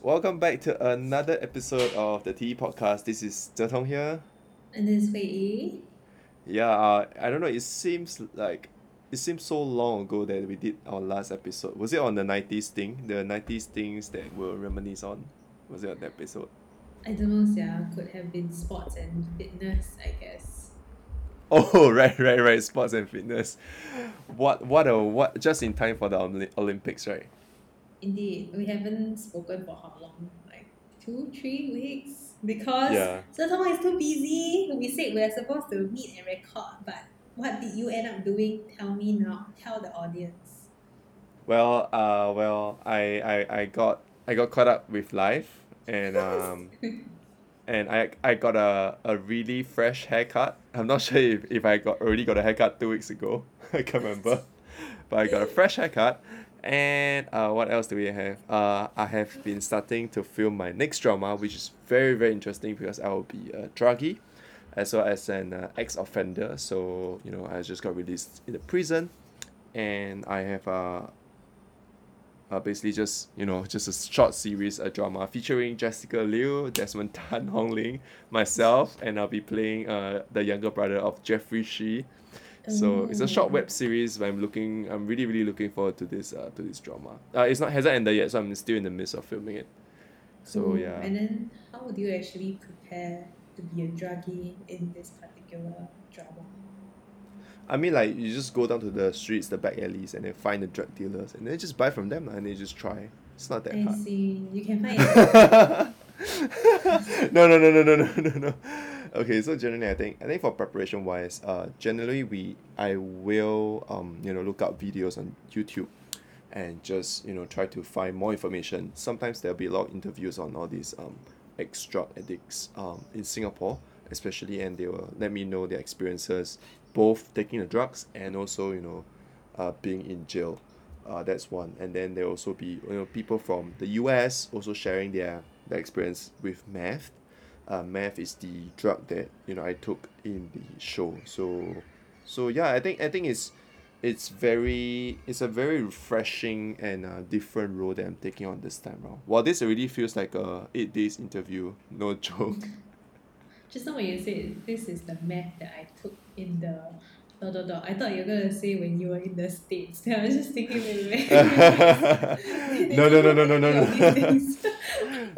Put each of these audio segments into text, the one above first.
Welcome back to another episode of the T podcast. This is Zhe here. And this is Hui Yi. Yeah, uh, I don't know. It seems like it seems so long ago that we did our last episode. Was it on the nineties thing? The nineties things that we'll reminisce on. Was it on that episode? I don't know, Sia. Could have been sports and fitness, I guess. Oh right, right, right. Sports and fitness. What what a what just in time for the Olympics, right? Indeed, we haven't spoken for how long? Like two, three weeks? Because Yeah. Is too busy. We said we are supposed to meet and record, but what did you end up doing? Tell me now. Tell the audience. Well, uh, well, I, I, I got I got caught up with life, and um, and I I got a, a really fresh haircut. I'm not sure if, if I got already got a haircut two weeks ago. I can't remember, but I got a fresh haircut. And uh, what else do we have? Uh, I have been starting to film my next drama, which is very very interesting because I will be a druggie, as well as an uh, ex offender. So you know I just got released in the prison, and I have uh, uh, basically just you know just a short series a drama featuring Jessica Liu, Desmond Tan Hong Ling, myself, and I'll be playing uh the younger brother of Jeffrey Shi. So it's a short Oh. web series. But I'm looking. I'm really really looking forward to this uh to this drama. Uh, it's not hasn't ended yet, so I'm still in the midst of filming it. So Cool. yeah. And then how would you actually prepare to be a druggie in this particular drama? I mean, like you just go down to the streets, the back alleys, and then find the drug dealers, and then just buy from them, and then just try. It's not that I hard. see. You can find no, no, no, no, no, no, no, no. Okay, so generally, I think I think for preparation wise, uh, generally we I will um you know look up videos on YouTube, and just you know try to find more information. Sometimes there'll be a lot of interviews on all these um ex addicts um in Singapore, especially, and they will let me know their experiences, both taking the drugs and also you know, uh being in jail. Uh, that's one, and then there will also be you know people from the U.S. also sharing their their experience with meth. Uh, meth is the drug that you know I took in the show. So, so yeah, I think I think it's it's very it's a very refreshing and uh, different role that I'm taking on this time around. While this already feels like a eight days interview, no joke. Just now when you said this is the math that I took in the dot dot dot, I thought you were gonna say when you were in the States. Then I was just thinking wait, wait. No, no, no, no, no, no, no.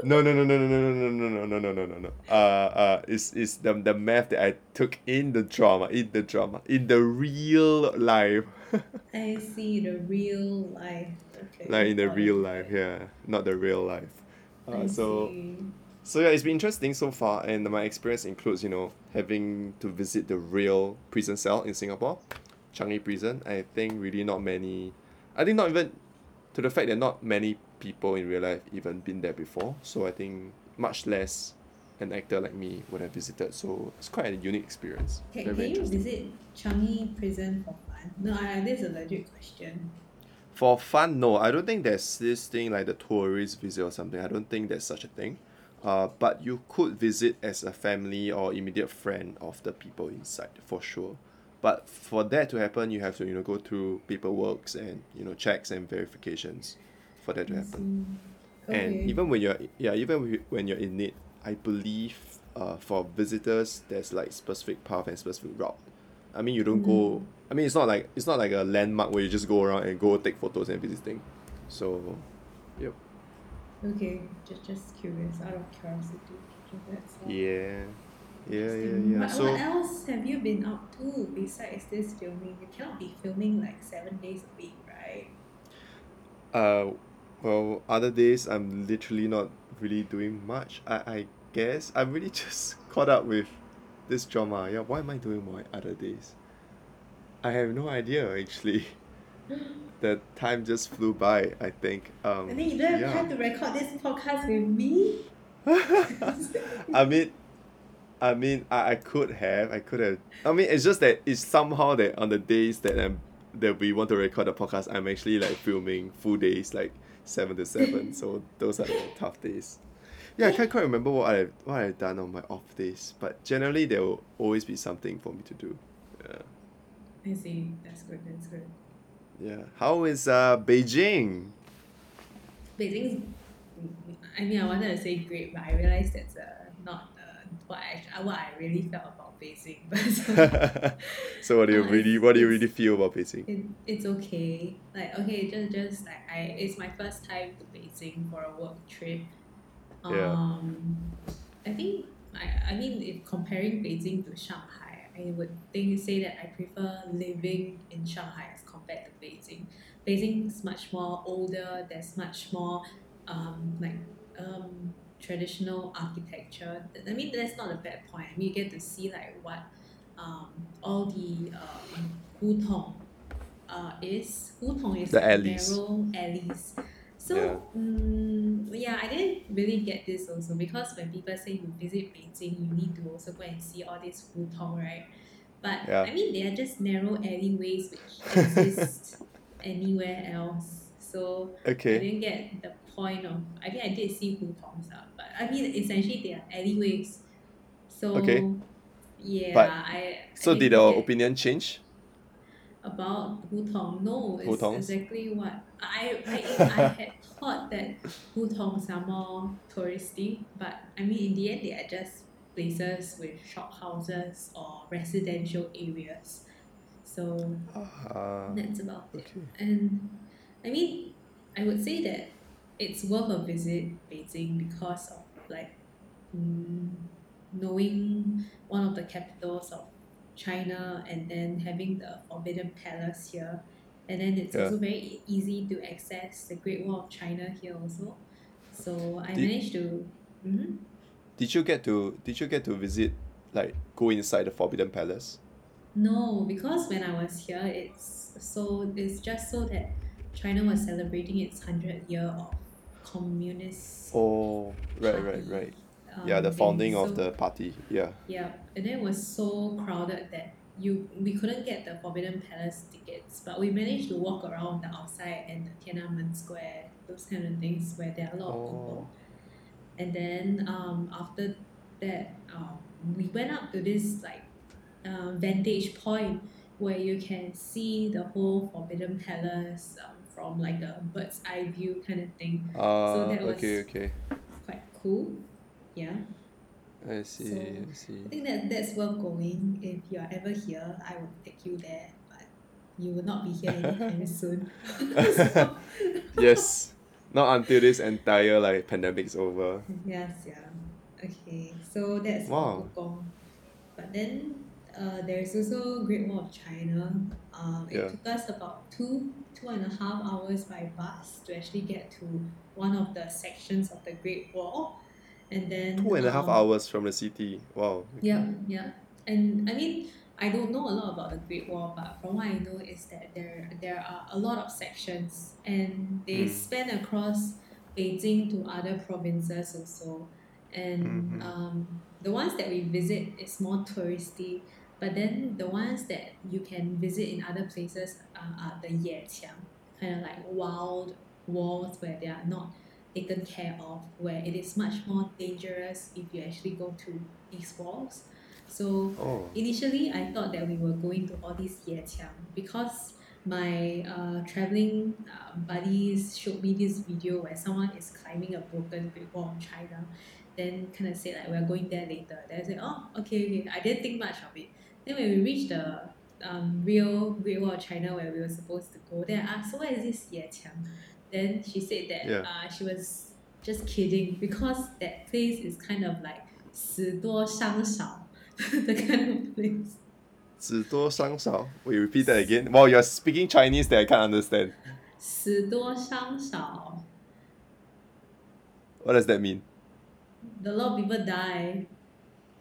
No no no no no no no no no no no no no no uh uh it's it's the the math that I took in the drama in the drama in the real life I see the real life. Okay. like in the real life yeah not the real life uh, I so see. so yeah it's been interesting so far and my experience includes you know having to visit the real prison cell in Singapore Changi prison I think really not many I think not even to the fact that not many people in real life even been there before so I think much less an actor like me would have visited so it's quite a unique experience Can, very, can you visit Changi prison for fun? No, I, this is a legit question. For fun, no, I don't think there's this thing like the tourist visit or something. I don't think there's such a thing. Uh, but you could visit as a family or immediate friend of the people inside for sure. But for that to happen, you have to you know go through paperwork and you know checks and verifications for that to happen. see. And even when you're yeah even when you're in it, I believe uh for visitors there's like specific path and specific route. I mean you don't go. I mean it's not like it's not like a landmark where you just go around and go take photos and visiting. So, yep. Okay, just just curious, out of curiosity. Okay. Yeah. Yeah, yeah, yeah. What, So what else have you been up to besides this filming? You cannot be filming like seven days a week, right? uh well other days I'm literally not really doing much. I I guess I'm really just caught up with this drama. Yeah, why am I doing my other days? I have no idea actually. the time just flew by, I think. Um I think you don't have yeah. time to record this podcast with me. I mean, I mean, I, I could have, I could have. I mean, it's just that it's somehow that on the days that I'm that we want to record the podcast, I'm actually like filming full days, like seven to seven. so those are the tough days. Yeah, I can't quite remember what I what I've done on my off days, but generally there will always be something for me to do. Yeah, I see. That's good. That's good. yeah. How is uh Beijing? Beijing, I mean, I wanted to say great, but I realized that's uh, not what I what I really felt about Beijing. But so what do you Uh, really what do you really feel about Beijing? it, it's okay. Like okay, just just like I, it's my first time to Beijing for a work trip. Yeah. Um, I think I I mean if comparing Beijing to Shanghai, I would think say that I prefer living in Shanghai as compared to Beijing. Beijing's much more older. There's much more um like um traditional architecture. I mean that's not a bad point. I mean you get to see like what um all the um hutong uh is hutong is The like alleys. narrow alleys. So Yeah. mm, yeah, I didn't really get this also because when people say you visit Beijing, you need to also go and see all these hutong, right? But. I mean, they are just narrow alleyways which exist anywhere else. So I Okay. didn't get the point of. I mean, I did see hutongs, uh, but I mean, essentially they are alleyways. So Okay. yeah, I. So did your opinion change? about hutong? No, it's exactly what I I I had thought that hutongs are more touristy, but I mean, in the end, they are just places with shop houses or residential areas. So Ah, that's about it. And I mean, I would say that it's worth a visit Beijing because of like mm, knowing one of the capitals of China and then having the Forbidden Palace here. And then it's also very easy to access the Great Wall of China here also. So I Did- managed to. mhm. Did you get to did you get to visit like go inside the Forbidden Palace? No, because when I was here, it's so it's just so that China was celebrating its hundred year of communist. Oh, right, right, right. um, Yeah, the founding of the party. Yeah. Yeah, and then it was so crowded that you we couldn't get the Forbidden Palace tickets, but we managed to walk around the outside and the Tiananmen Square, those kind of things where there are a lot of people. And then um, after that, um, we went up to this like uh, vantage point where you can see the whole Forbidden Palace um, from like a bird's eye view kind of thing. Ah, that was- okay, okay. Quite cool. Yeah. I see, So- I see. I think that that's worth going. If you are ever here, I will take you there, but you will not be here anytime soon. So, Yes. Not until this entire like pandemic's over. yes, yeah. Okay, so that's Wow. for hutong. But then uh, there's also Great Wall of China. Um, it Yeah. took us about two two and a half hours by bus to actually get to one of the sections of the Great Wall, and then Two and a half um, hours from the city. Wow. Yeah, yeah. And I mean, I don't know a lot about the Great Wall, but from what I know is that there there are a lot of sections and they Mm. span across Beijing to other provinces also. And Mhm. um, the ones that we visit is more touristy, but then the ones that you can visit in other places are, are the Yeqiang, kind of like wild walls where they are not taken care of, where it is much more dangerous if you actually go to these walls. So Oh. initially, I thought that we were going to all these Yeqiang because my uh, traveling uh, buddies showed me this video where someone is climbing a broken Great Wall of China. Then kind of said like we're going there later. Then I said oh okay okay. I didn't think much of it Then when we reached the um, real Great Wall of China where we were supposed to go, then I asked so what is this Yeqiang? Then she said that Yeah. uh, she was just kidding because that place is kind of like 死多伤少 the kind of place. 子多伤少. Wait, repeat that again. Wow, you're speaking Chinese that I can't understand. 死多伤少 What does that mean? A lot of people die.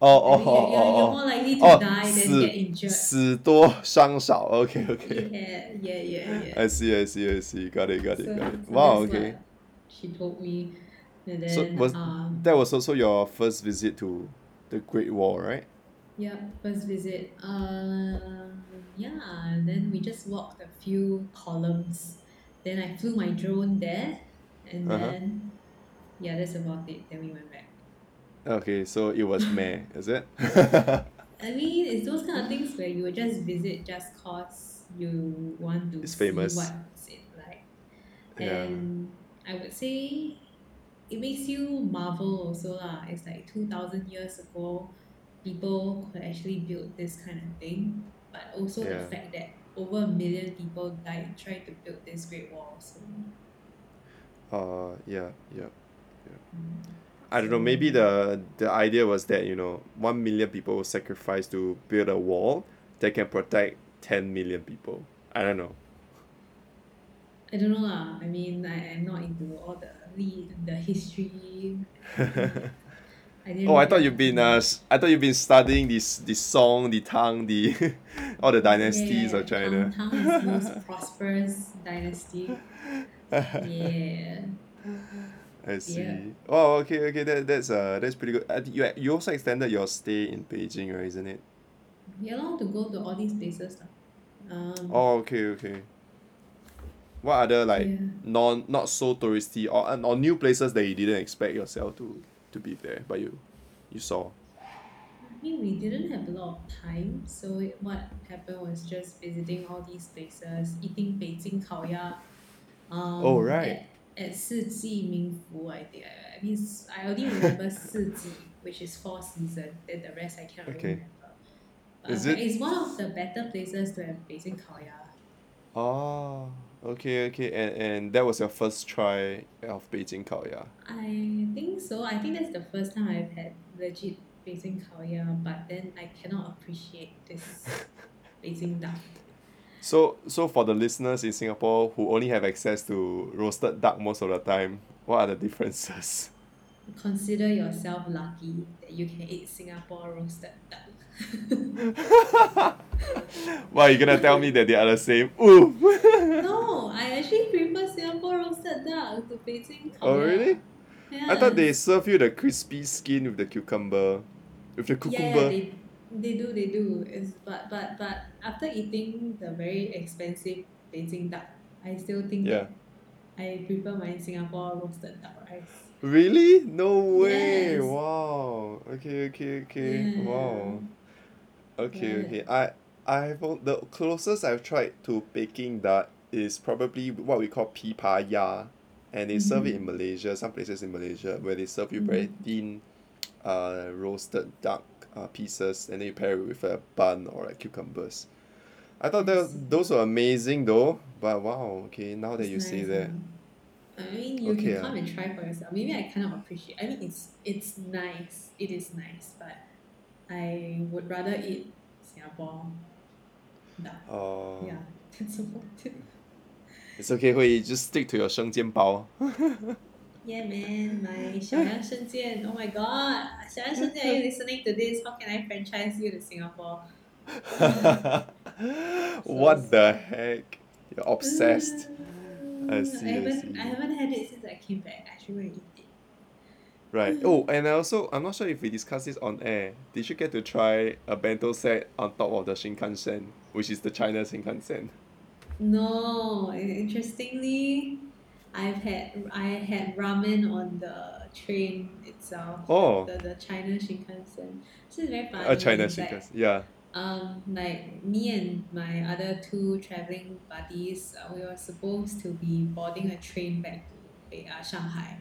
Oh, I oh, mean, oh, you're, you're, you're oh, more likely to oh. die than 死 get injured. 死多伤少. Okay, okay. Yeah, yeah, yeah, yeah. I see, I see, I see. Got it, got it, So- got it. so Wow, that's okay. what She told me. And then, So was- um, That was also your first visit to the Great Wall, right? yeah, first visit. Um, yeah, and then we just walked a few columns. Then I flew my drone there, and Uh-huh. then, yeah, that's about it. Then we went back. Okay, so it was meh, is it? I mean, it's those kind of things where you will just visit just cause you want to It's see famous. what's it like. Yeah. And I would say it makes you marvel also lah it's like two thousand years ago people could actually build this kind of thing but also the fact that over a million people died trying to build this great wall so Uh, yeah, yeah. mm, I don't know. Maybe the the idea was that you know one million people will sacrifice to build a wall that can protect ten million people. I don't know. I don't know lah I mean I am not into all the the history I oh, I thought you've been uh, I thought you've been studying this this song, the Tang, the all the dynasties of China. Tang, Tang is most prosperous dynasty. Yeah. I see. Oh, okay, okay. That that's uh that's pretty good. Uh, you you also extended your stay in Beijing, right? Isn't it? You're allowed to go to all these places. lah. Um, Oh, okay, okay. What other like non not so touristy or uh, or new places that you didn't expect yourself to to be there, but you you saw. I mean, we didn't have a lot of time, so it- what happened was just visiting all these places, eating Beijing 烤鸭. Um, Oh, right. At, at Minfu I think I I mean I only remember 四季 which is four season then the rest I cannot remember. But it's one of the better places to have 北京烤鸭 oh ah, okay okay and and that was your first try of 北京烤鸭 I think so. I think that's the first time I've had legit 北京烤鸭 but then I cannot appreciate this Beijing duck. So so for the listeners in Singapore who only have access to roasted duck most of the time, what are the differences? Consider yourself lucky that you can eat Singapore roasted duck. Why are you gonna tell me that they are the same? Ooh. no, I actually prefer Singapore roasted duck to Beijing. Oh really? Yeah. I thought they serve you the crispy skin with the cucumber, with the Yeah, cucumber. they, they do, they do. It's, but, but, but after eating the very expensive Beijing duck, I still think Yeah. that I prefer my Singapore roasted duck rice. Really? No way! Yes. Wow. Okay, okay, okay. Wow. Okay, okay. I I've o- the closest I've tried to Peking duck is probably what we call pipa ya, and they serve it in mm-hmm. Malaysia. Some places in Malaysia where they serve you very mm-hmm. thin, uh, roasted duck uh, pieces, and then you pair it with a bun or like cucumbers. I thought I that see. those were amazing though. But wow, okay. Now that It's you say nice, that, ah. I mean, you Okay, can ah. come and try for yourself. Maybe I kind of appreciate. I mean, it's it's nice. It is nice, but I would rather eat Singapore duck. uh, Yeah, that's about it. it's okay. Hui, just stick to your 生煎包. Yeah, man, my 小杨生煎. Oh my god, 小杨生煎, are you listening to this? How can I franchise you to Singapore? what the heck? You're obsessed. I see, I I haven't, see. I haven't had it since I came back. I should go and eat it. Right. Oh, and I also I'm not sure if we discussed this on air. Did you get to try a bento set on top of the Shinkansen, which is the China Shinkansen? No, interestingly, I've had I had ramen on the train itself. Oh. The, the China Shinkansen. This is very funny. A China it's like, Shinkansen. Yeah. um, like me and my other two traveling buddies, uh, we were supposed to be boarding a train back to Bei- uh, Shanghai.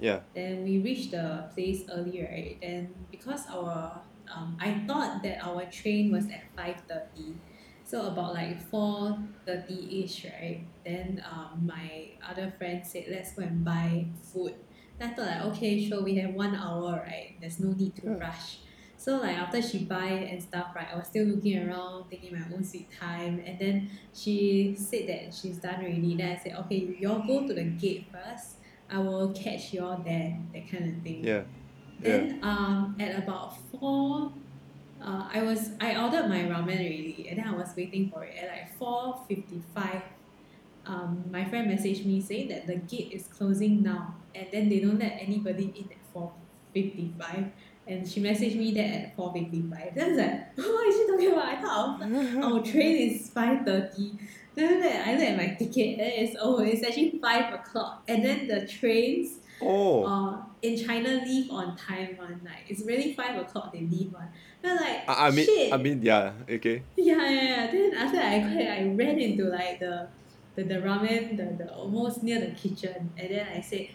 Yeah. Then we reached the place early, right? Then because our um, I thought that our train was at five thirty, so about like four thirty ish, right? Then um, my other friend said, "Let's go and buy food." Then I thought like, okay, sure, we have one hour, right? There's no need to rush. So like after she buy and stuff, right? I was still looking around, taking my own sweet time, and then she said that she's done already. Then I said, okay, you all go to the gate first. I will catch you all there, that kind of thing. Yeah. Yeah. Then um at about four, uh, I was I ordered my ramen already, and then I was waiting for it at like four fifty five. Um, my friend messaged me saying that the gate is closing now, and then they don't let anybody in at four fifty five. And she messaged me that at four fifty five. Then I was like, what is she talking about? I thought our, our train is five thirty. Then after that, I look at my ticket, then it's oh, it's actually five o'clock, and then the trains oh. uh, in China leave on time one. Like it's really five o'clock they leave one. Then like I, I mean shit. I mean yeah, okay. yeah, yeah, yeah. Then after that, I quite, I ran into like the the, the ramen the, the almost near the kitchen and then I said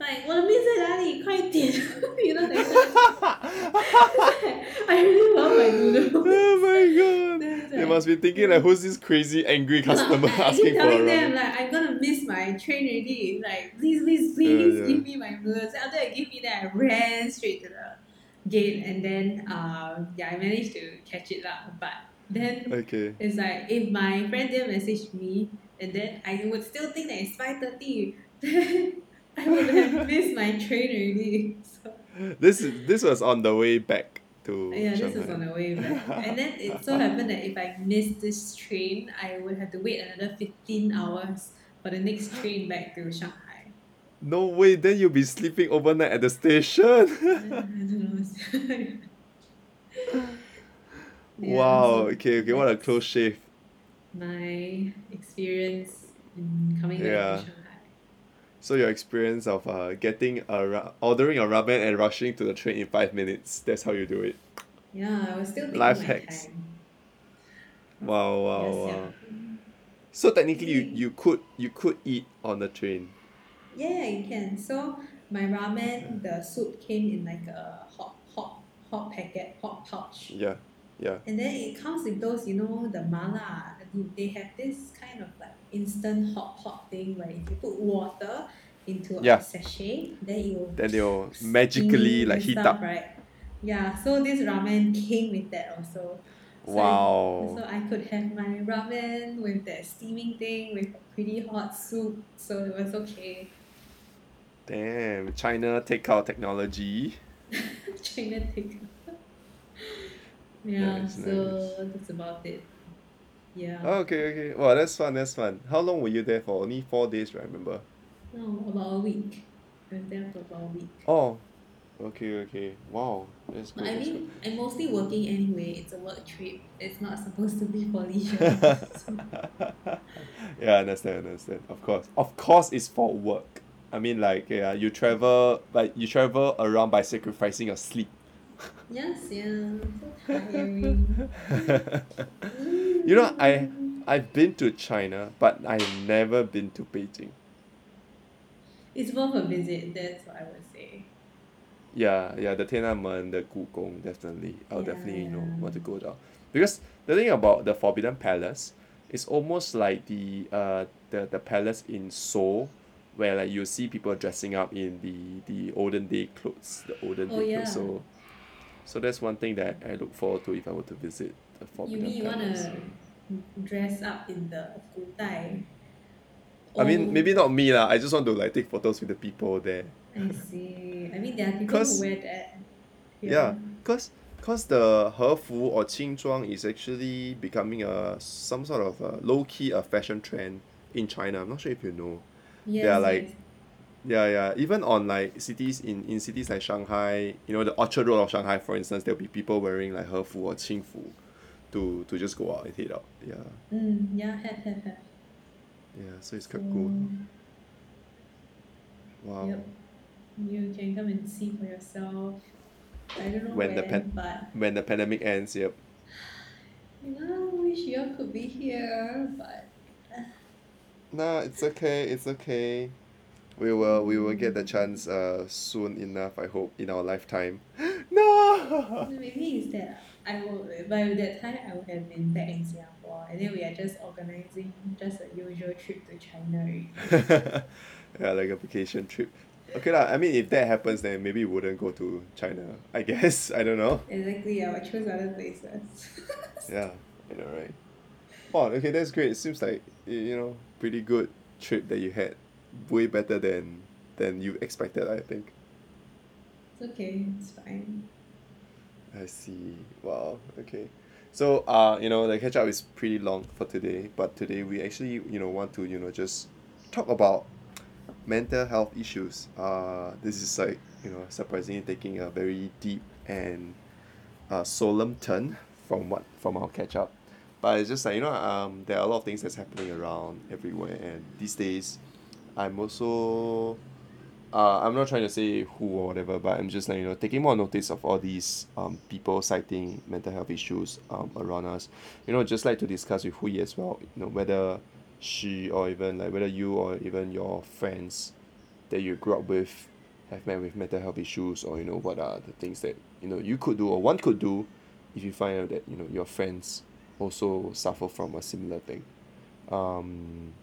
like 我的面在哪里？快点 you know that kind of I really want my noodle. oh my god Then they must be thinking like who's this crazy angry customer I, I asking for a telling them ramen like I'm gonna miss my train already. Like please, please, please Yeah, yeah. give me my noodles. After they give me that, I ran straight to the gate and then um yeah I managed to catch it lah. But then okay it's like if my friend didn't message me and then I would still think that it's five thirty. then I would have missed my train already. So this this was on the way back to yeah, this is on the way back. And then it so happened that if I missed this train, I would have to wait another 15 hours for the next train back to Shanghai. no way then you'll be sleeping overnight at the station I don't know. Yeah, wow so okay okay what a close shave My experience in coming back to Shanghai. So your experience of uh, getting a ra- ordering a ramen and rushing to the train in five minutes. That's how you do it. Yeah, I was still Life hacks. time. Wow, wow, yes, wow. yeah. So technically, you, you could you could eat on the train. Yeah, yeah, you can. So my ramen, the soup came in like a hot, hot, hot packet, hot pouch. Yeah, yeah. And then it comes with those, you know, the mala. They have this kind of like instant hot pot thing where if you put water into a Yeah. sachet, then it will Then they'll magically like heat stuff, up. right? Yeah, so this ramen came with that also. So I- Wow. so I could have my ramen with that steaming thing with pretty hot soup, so it was okay. Damn, China takeout technology. China take. yeah, Nice, so that's about it. Yeah. Okay, okay. Wow, that's fun. That's fun. How long were you there for? Only four days, right? Remember? No, about a week. I was there for about a week. Oh, okay, okay. Wow, that's good. But I that's mean, I'm mostly working anyway. It's a work trip. It's not supposed to be for leisure. yeah, I understand, understand. Of course, of course, it's for work. I mean, like, yeah, you travel, but you travel around by sacrificing your sleep. Yes, yeah. So tiring. you know, I I've been to China, but I've never been to Beijing. It's worth a visit. That's what I would say. Yeah, yeah, the Tiananmen, the Gugong, definitely. I'll Yeah, definitely, you know, want to go down. Because the thing about the Forbidden Palace is almost like the uh the, the palace in Seoul where like you see people dressing up in the the olden day clothes, the olden Oh, day yeah. clothes. So so that's one thing that I look forward to if I were to visit the Forbidden You mean you want to dress up in the 古代? I mean, maybe not me lah. I just want to like take photos with the people there. I see. I mean, there are people who wear that. Yeah, because yeah, cause the hanfu or qingzhuang is actually becoming a some sort of a low key a fashion trend in China. I'm not sure if you know. Yes, they are like yes yeah, yeah. even on like cities in in cities like shanghai you know the orchard road of shanghai for instance there'll be people wearing like hanfu or qingfu, to to just go out and head out. Yeah. Mm, yeah have have have. Yeah so it's quite cool. Mm. Wow. Yep. you can come and see for yourself. I don't know when, when the pan- but when the pandemic ends yep you know, I wish you all could be here but uh. nah it's okay it's okay. We will we will get the chance uh soon enough. I hope in our lifetime. no. maybe instead I will by that time I would have been back in Singapore and then we are just organizing just a usual trip to China already. yeah, like a vacation trip. Okay lah. I mean, if that happens, then maybe we wouldn't go to China. I guess I don't know. Exactly, I will choose other places. Yeah, you know, right? Wow. Okay, that's great. It seems like you know pretty good trip that you had. Way better than than you expected. I think. it's okay, it's fine. I see. Wow. Okay. So uh, you know, the catch up is pretty long for today, but today we actually you know want to you know just talk about mental health issues. Uh, this is like you know surprisingly taking a very deep and uh, solemn turn from what from our catch up. But it's just like you know um there are a lot of things that's happening around everywhere, and these days, I'm also uh, I'm not trying to say who or whatever, but I'm just like you know taking more notice of all these um, people citing mental health issues um, around us. You know, just like to discuss with Hui as well. You know whether she or even like whether you or even your friends that you grew up with have met with mental health issues or you know what are the things that you know you could do or one could do if you find out that you know your friends also suffer from a similar thing um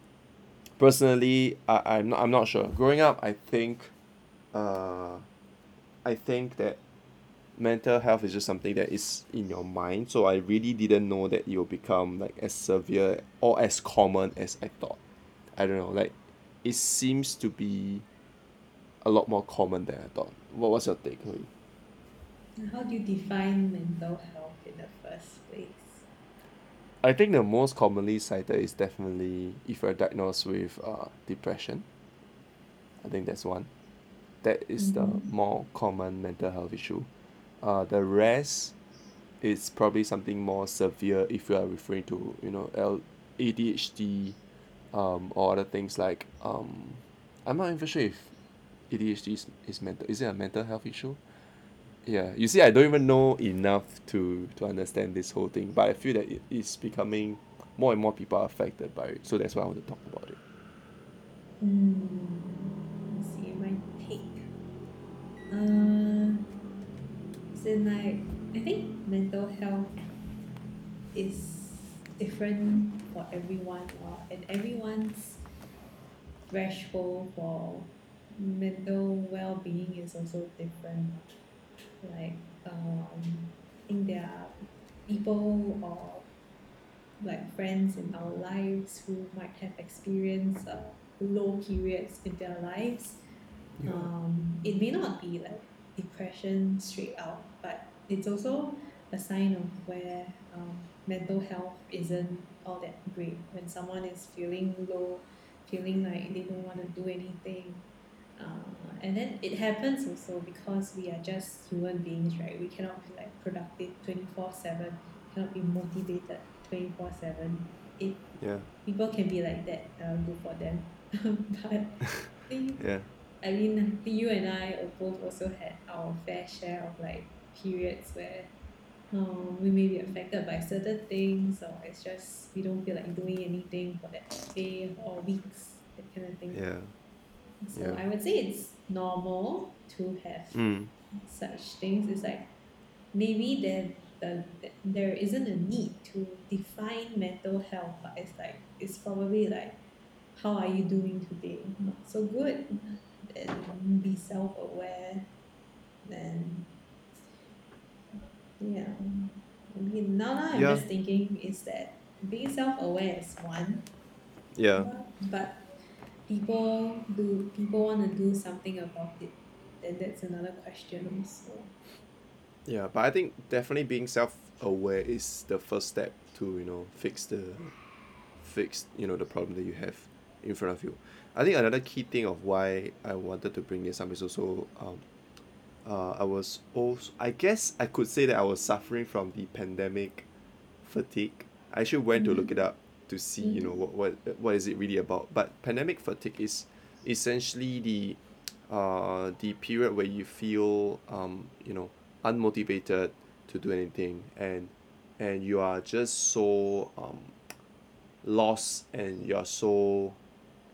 personally I I'm not I'm not sure growing up I think uh I think that mental health is just something that is in your mind so I really didn't know that it will become like as severe or as common as I thought I don't know like it seems to be a lot more common than I thought what was your take Hui? How do you define mental health in the first place? I think the most commonly cited is definitely if you're diagnosed with uh depression. I think that's one. That is the Mhm. more common mental health issue. Uh the rest is probably something more severe if you are referring to you know L A_D_H_D um or other things like um I'm not even sure if A_D_H_D is is mental is it a mental health issue yeah you see I don't even know enough to to understand this whole thing but I feel that it is becoming more and more people are affected by it so that's why I want to talk about it Mm, let's see my take. Uh, in like I think mental health is different for everyone or and everyone's threshold for mental well being is also different. Like um I think there are people or like friends in our lives who might have experienced uh, low periods in their lives um it may not be like depression straight out but it's also a sign of where um mental health isn't all that great. When someone is feeling low feeling like they don't want to do anything uh, and then it happens also because we are just human beings right? We cannot be like productive 24 7 cannot be motivated 24 7 it yeah. people can be like that. Uh, good for them. But think yeah. I mean you and I both also had our fair share of like periods where um, we may be affected by certain things or it's just we don't feel like doing anything for that day or weeks that kind of thing. Yeah so yeah. I would say it's normal to have mm such things. It's like maybe there the, there isn't a need to define mental health but it's like it's probably like how are you doing today? Not so good. Then be self-aware. Then yeah. I mean now now I'm Yeah. just thinking is that being self-aware is one. Yeah. But people do people want to do something about it then that's another question also Yeah, but I think definitely being self-aware is the first step to you know fix the fix you know the problem that you have in front of you. I think another key thing of why I wanted to bring this up is also um, uh, I was also I guess I could say that I was suffering from the pandemic fatigue. I actually went to look it up to see you know what what what is it really about. But pandemic fatigue is essentially the uh the period where you feel um you know unmotivated to do anything and and you are just so um lost and you are so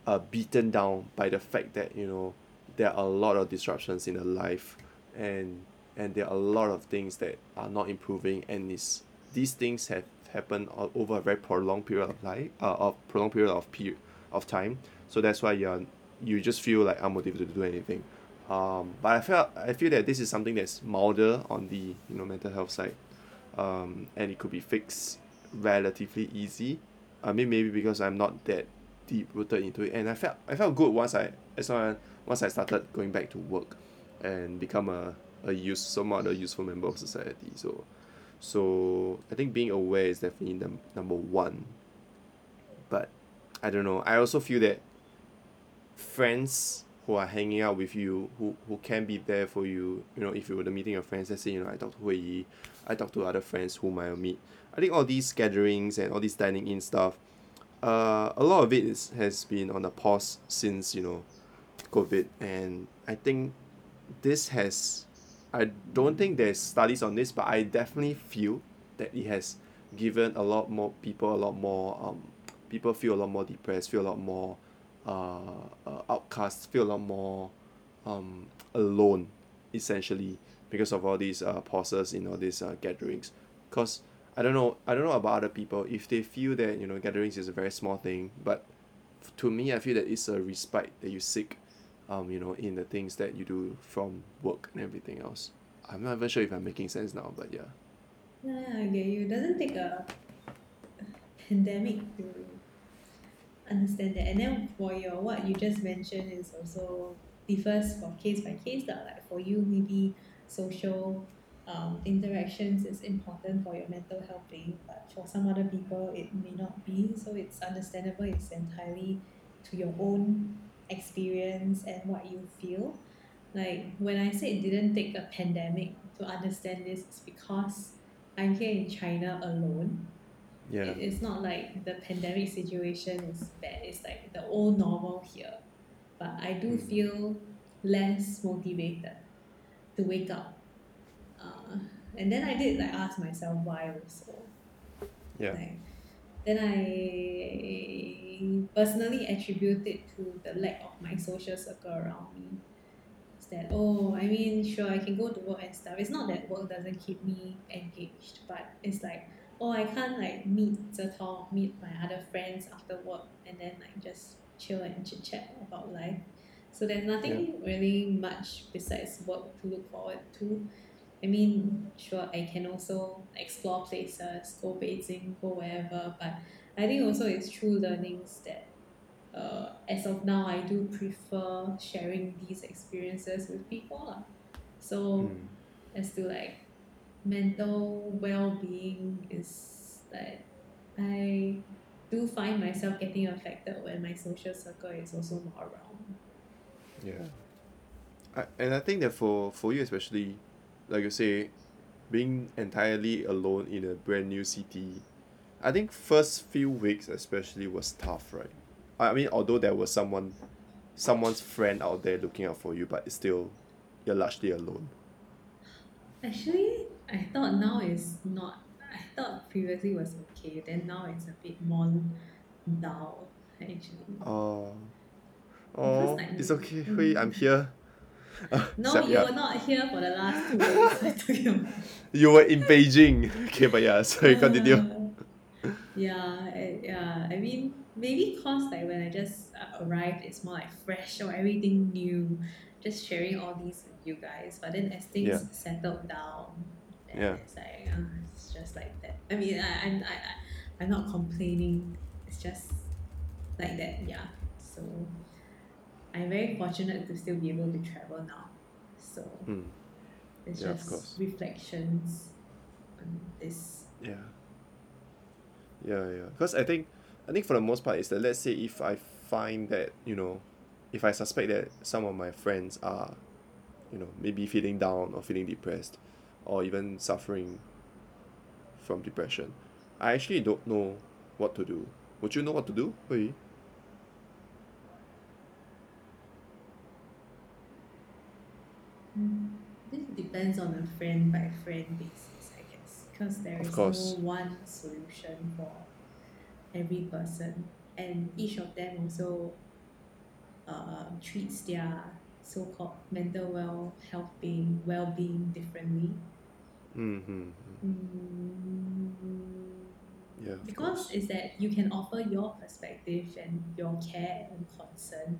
uh beaten down by the fact that you know there are a lot of disruptions in the life and and there are a lot of things that are not improving and is these things have happened o- over a very prolonged period of life uh of prolonged period of period of time. So that's why you're you just feel like unmotivated to do anything. Um but I felt I feel that this is something that's milder on the you know mental health side. Um and it could be fixed relatively easy. I mean maybe because I'm not that deep rooted into it. And I felt I felt good once I as long once I started going back to work and become a a use somewhat a useful member of society. So so I think being aware is definitely num- number one. But I don't know. I also feel that friends who are hanging out with you who who can be there for you you know if you were to meeting your friends let's say you know I talk to Hui Yi I talk to other friends whom I will meet. I think all these gatherings and all these dining in stuff uh a lot of it is has been on a pause since you know COVID. And I think this has I don't think there's studies on this but I definitely feel that it has given a lot more people a lot more um people feel a lot more depressed feel a lot more uh, uh outcast feel a lot more um alone essentially because of all these uh pauses in all these uh gatherings. Cause I don't know I don't know about other people. If they feel that you know gatherings is a very small thing but to me I feel that it's a respite that you seek um you know in the things that you do from work and everything else I'm not even sure if I'm making sense now but yeah Yeah, I get you. It doesn't take a pandemic to understand that. And then for your what you just mentioned is also differs for case by case lah. Like for you, maybe social um, interactions is important for your mental health being, but for some other people it may not be. So it's understandable. It's entirely to your own experience and what you feel. Like when I say it didn't take a pandemic to understand this, it's because I'm here in China alone. yeah It, it's not like the pandemic situation is bad. It's like the old normal here. But I do Mm. feel less motivated to wake up. Uh, and then I did like ask myself why also. yeah Like, then I personally attribute it to the lack of my social circle around me. It's that oh I mean sure I can go to work and stuff. It's not that work doesn't keep me engaged, but it's like oh I can't like meet Zetong, meet my other friends after work and then like just chill and chit chat about life. So there's nothing really much besides work to look forward to. I mean, sure, I can also explore places, go Beijing, go wherever, but I think also it's through learnings that uh, as of now, I do prefer sharing these experiences with people. lah. So, Mm. as to like mental well-being is that I do find myself getting affected when my social circle is also not around. Yeah. I, and I think that for, for you especially, like you say, being entirely alone in a brand new city, I think first few weeks especially was tough, right? I mean, although there was someone, someone's friend out there looking out for you, but it's still, you're largely alone. Actually, I thought now is not. I thought previously was okay. Then now it's a bit more dull. Actually, Oh, oh, like- it's okay. Mm. Hui, I'm here. No, you were not here for the last two days. I told you. you were in Beijing. Okay, but yeah, sorry, continue. Uh, yeah, I- yeah. I mean, maybe cause like when I just uh, arrived, it's more like fresh or everything new. Just sharing all these with you guys. But then as things Yeah. settled down, Yeah. it's like uh, it's just like that. I mean, I, I'm I, I, I'm not complaining. It's just like that. Yeah. So I'm very fortunate to still be able to travel now. So Mm, it's Yeah, just reflections on this. yeah. Yeah, yeah. Because I think, I think for the most part is that let's say if I find that you know, if I suspect that some of my friends are, you know, maybe feeling down or feeling depressed, or even suffering from depression, I actually don't know what to do. Would you know what to do? Hui? This depends on a friend by friend basis, I guess, because there is no one solution for every person, and each of them also uh, treats their so-called mental well health being well-being differently. Mm-hmm. Mm, Yeah. because is that you can offer your perspective and your care and concern.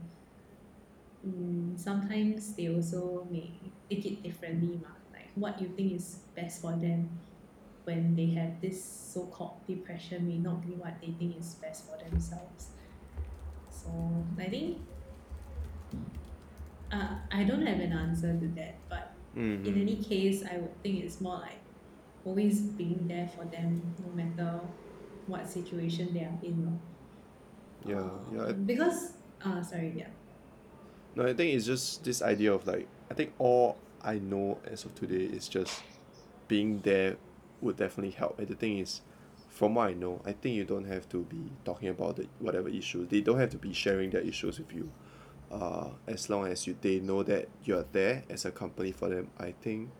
Mm, sometimes they also may take it differently, ma. Like what you think is best for them when they have this so-called depression may not be what they think is best for themselves. So I think uh, I don't have an answer to that, but in Mm-hmm. any case, I would think it's more like always being there for them, no matter what situation they are in. Yeah, yeah. Because, uh, sorry, yeah. No, I think it's just this idea of like I think all I know as of today is just being there would definitely help. And the thing is, from what I know, I think you don't have to be talking about the whatever issue. They don't have to be sharing their issues with you. Uh, as long as you they know that you're there as a company for them, I think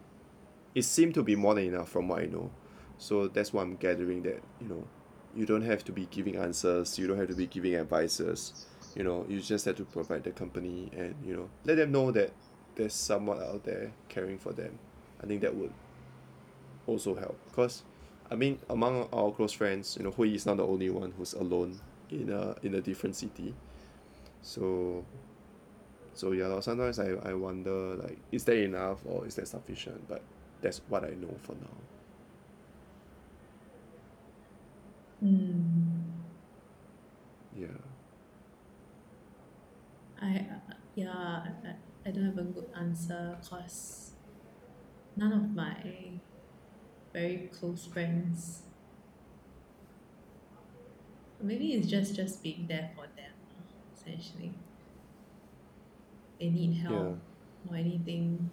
it seemed to be more than enough from what I know. So that's why I'm gathering that, you know, you don't have to be giving answers, you don't have to be giving advices you know you just have to provide the company and you know let them know that there's someone out there caring for them. I think that would also help. Cause I mean among our close friends you know Hui is not the only one who's alone in a in a different city. So so yeah sometimes I I wonder like is that enough or is that sufficient? But that's what I know for now. Mm. yeah I uh, yeah I, I don't have a good answer cause none of my very close friends maybe it's just just being there for them essentially. They need help yeah. or anything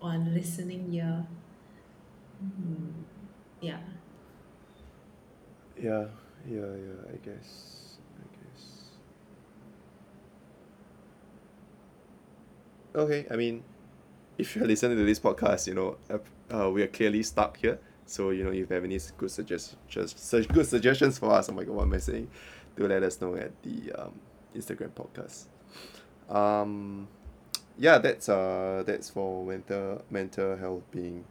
or a listening ear. Mm, yeah. Yeah yeah yeah I guess okay I mean if you're listening to this podcast you know uh, uh, we are clearly stuck here. So you know if you have any good suggestions such good suggestions for us oh my god what am I saying? Do let us know at the um, Instagram podcast. Um yeah that's uh that's for mental mental health being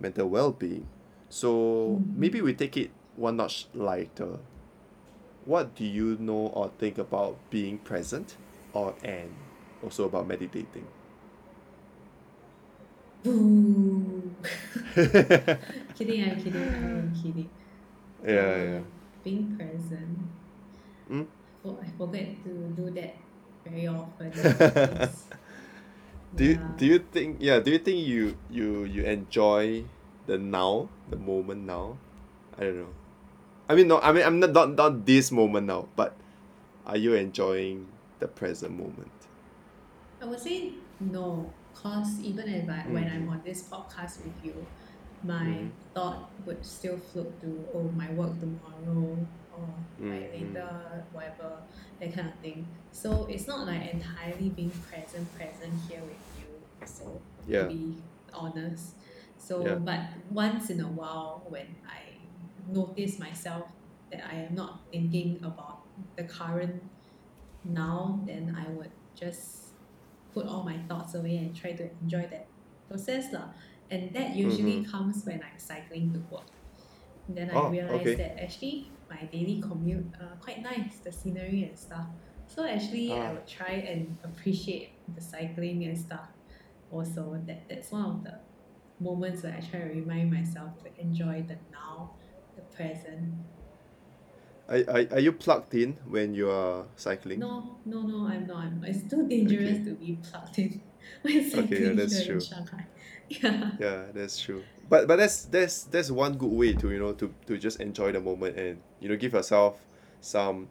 mental well-being. So Mhm. maybe we take it one notch lighter. What do you know or think about being present or and also about meditating. Yeah kidding I'm kidding I'm kidding. Yeah Um, being present. Mm? for, I forget to do that very often. Do you yeah do you think yeah do you think you you you enjoy the now the moment now? I don't know. I mean no I mean I'm not not, not this moment now but are you enjoying the present moment I would say no cause even if I when Mhm. I'm on this podcast with you my Mhm. thought would still float to oh my work tomorrow or my Mhm. later whatever that kind of thing so it's not like entirely being present present here with you so to yeah be honest so Yeah. but once in a while when I notice myself that I am not thinking about the current now then I would just put all my thoughts away and try to enjoy that process lah. And that usually comes when I'm cycling to work. Then I Oh, realize okay. that actually my daily commute uh, quite nice the scenery and stuff. So actually I Ah. would try and appreciate the cycling and stuff also. That that's one of the moments where I try to remind myself to enjoy the now the present are, are, are you plugged in when you are cycling? No no no I'm not. I'm, it's too dangerous Okay. to be plugged in when cycling that's here in true. Shanghai. Yeah. Yeah that's true. But but that's that's that's one good way to you know to to just enjoy the moment and you know give yourself some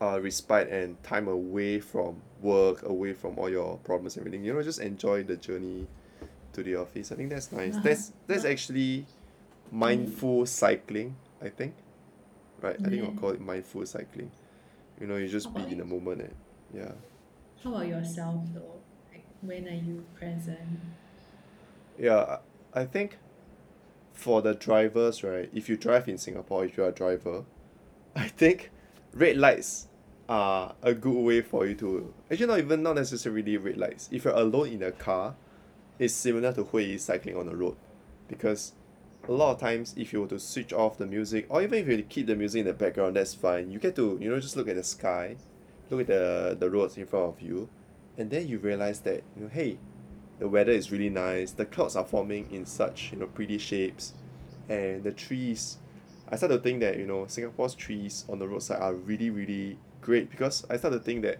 uh respite and time away from work away from all your problems and everything. You know just enjoy the journey to the office. I think that's nice. Uh-huh. that's that's But- actually mindful cycling i think right i think i'll call it mindful cycling. You know you just be in the moment and yeah. How about yourself though? Like when are you present? Yeah, I think for the drivers, right, if you drive in Singapore, if you're a driver, I think red lights are a good way for you to actually not even not necessarily red lights. If you're alone in a car, it's similar to Hui cycling on the road. Because a lot of times if you were to switch off the music or even if you keep the music in the background, that's fine. You get to, you know, just look at the sky, look at the the roads in front of you, and then you realize that, you know, hey, the weather is really nice. The clouds are forming in such you know pretty shapes. And the trees I start to think that you know Singapore's trees on the roadside are really really great because I start to think that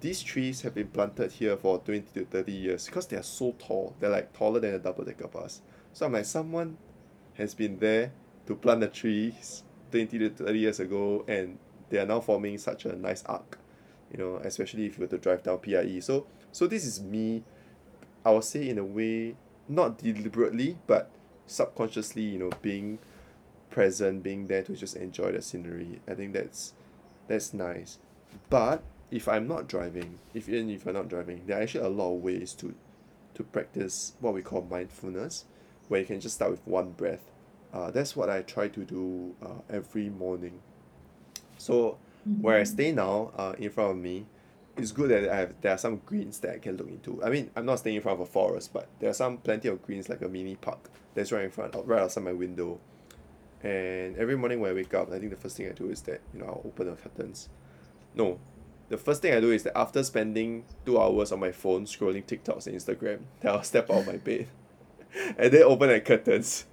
these trees have been planted here for 20 to 30 years because they are so tall. They're like taller than a double decker bus so I'm like someone has been there to plant the trees 20 to 30 years ago and they are now forming such a nice arc you know especially if you were to drive down PIE so so this is me I would say in a way not deliberately but subconsciously you know being present being there to just enjoy the scenery. I think that's that's nice. But if I'm not driving if even if I'm not driving there are actually a lot of ways to to practice what we call mindfulness where you can just start with one breath. Uh, that's what I try to do uh, every morning. So where I stay now uh, in front of me it's good that I have there are some greens that I can look into. I mean I'm not staying in front of a forest but there are some plenty of greens like a mini park that's right in front right outside my window. And every morning when I wake up I think the first thing I do is that you know I'll open the curtains. No the first thing I do is that after spending two hours on my phone scrolling TikToks and Instagram then I'll step out of my bed and then open the curtains.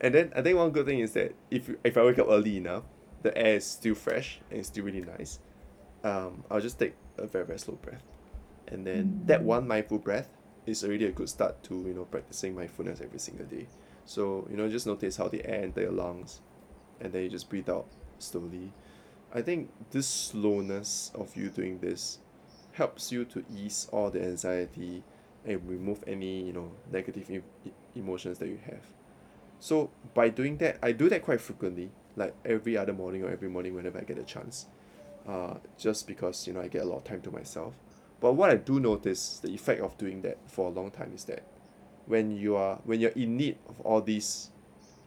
And then I think one good thing is that if if I wake up early enough the air is still fresh and it's still really nice. Um I'll just take a very very slow breath. And then that one mindful breath is already a good start to you know practicing mindfulness every single day. So you know just notice how the air enter your lungs and then you just breathe out slowly. I think this slowness of you doing this helps you to ease all the anxiety and remove any you know negative e~ emotions that you have. So by doing that I do that quite frequently like every other morning or every morning whenever I get a chance uh just because you know I get a lot of time to myself. But what I do notice the effect of doing that for a long time is that when you are when you're in need of all these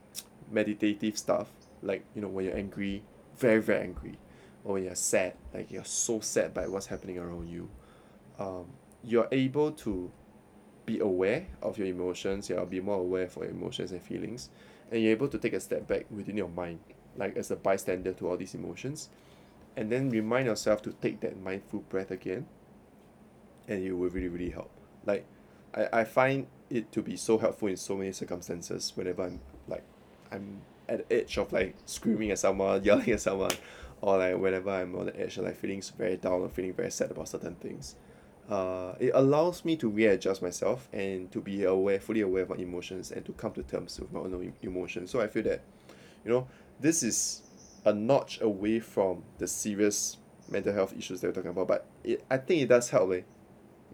meditative stuff like you know when you're angry very very angry or when you're sad like you're so sad by what's happening around you um you're able to be aware of your emotions you'll be more aware for your emotions and feelings and you're able to take a step back within your mind like as a bystander to all these emotions. And then remind yourself to take that mindful breath again and it will really really help. Like I I find it to be so helpful in so many circumstances whenever I'm like I'm at the edge of like screaming at someone yelling at someone or like whenever I'm on the edge of like feeling very down or feeling very sad about certain things uh it allows me to readjust myself and to be aware fully aware of my emotions and to come to terms with my own emo~ emotions so I feel that you know this is a notch away from the serious mental health issues that we're talking about but it I think it does help leh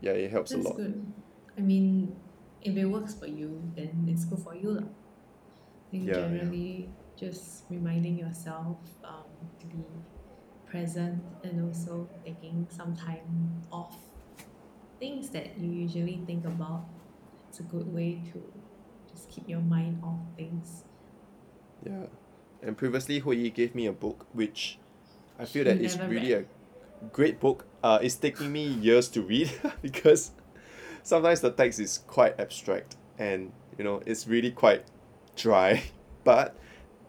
yeah it helps a That's lot good. I mean, if it works for you, then it's good for you. lah. I think Yeah, yeah. generally just reminding yourself um, to be present and also taking some time off things that you usually think about. It's a good way to just keep your mind off things. Yeah. And previously Hui gave me a book which I feel that You is really a great book. Uh it's taking me years to read because sometimes the text is quite abstract and you know it's really quite dry but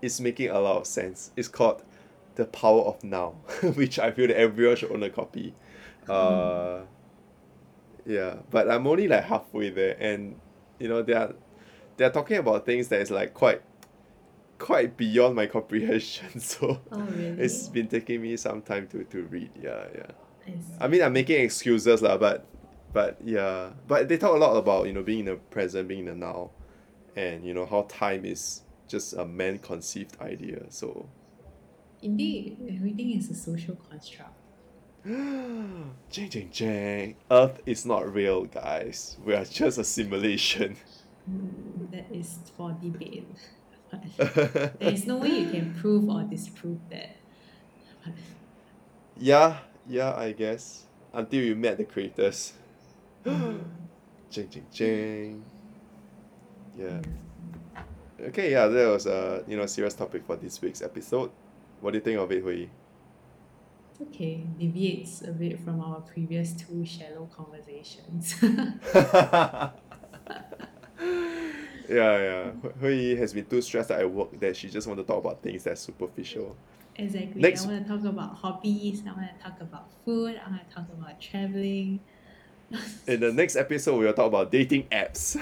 it's making a lot of sense. It's called The Power of Now, which I feel that everyone should own a copy. Uh yeah, but I'm only like halfway there and you know they are they're talking about things that is like quite quite beyond my comprehension so Oh really? it's been taking me some time to, to read yeah yeah I. I mean I'm making excuses lah but but yeah but they talk a lot about you know being in the present being in the now and you know how time is just a man conceived idea so Indeed, everything is a social construct. Jing jing jing earth is not real guys we are just a simulation Mm, That is for debate. There is no way you can prove or disprove that. yeah yeah I guess until you met the creators Mm. jing jing jing yeah Okay, yeah, that was a you know serious topic for this week's episode. What do you think of it, Hui? Okay, deviates a bit from our previous two shallow conversations. yeah, yeah. Hui- has been too stressed at work that she just want to talk about things that's superficial. exactly. Next- I want to talk about hobbies. I want to talk about food. I want to talk about traveling. In the next episode, we'll talk about dating apps.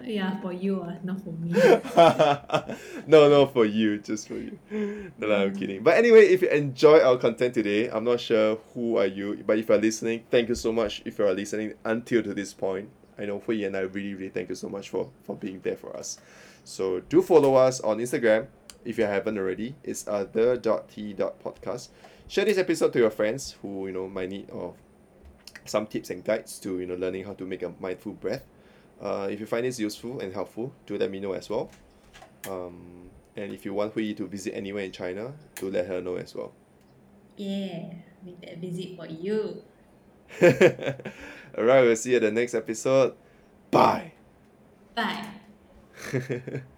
yeah, for you, uh, not for me. no, no, for you, just for you. No, no, I'm kidding. But anyway, if you enjoy our content today, I'm not sure who are you, but if you're listening, thank you so much. If you are listening until to this point, I know Hui and I really, really thank you so much for for being there for us. So do follow us on Instagram if you haven't already. It's uh the dot t dot podcast. Share this episode to your friends who you know might need of some tips and guides to you know learning how to make a mindful breath. Uh, if you find this useful and helpful, do let me know as well. Um, and if you want Hui to visit anywhere in China, do let her know as well. yeah, make that visit for you. Alright, we'll see you at the next episode. Bye. Bye.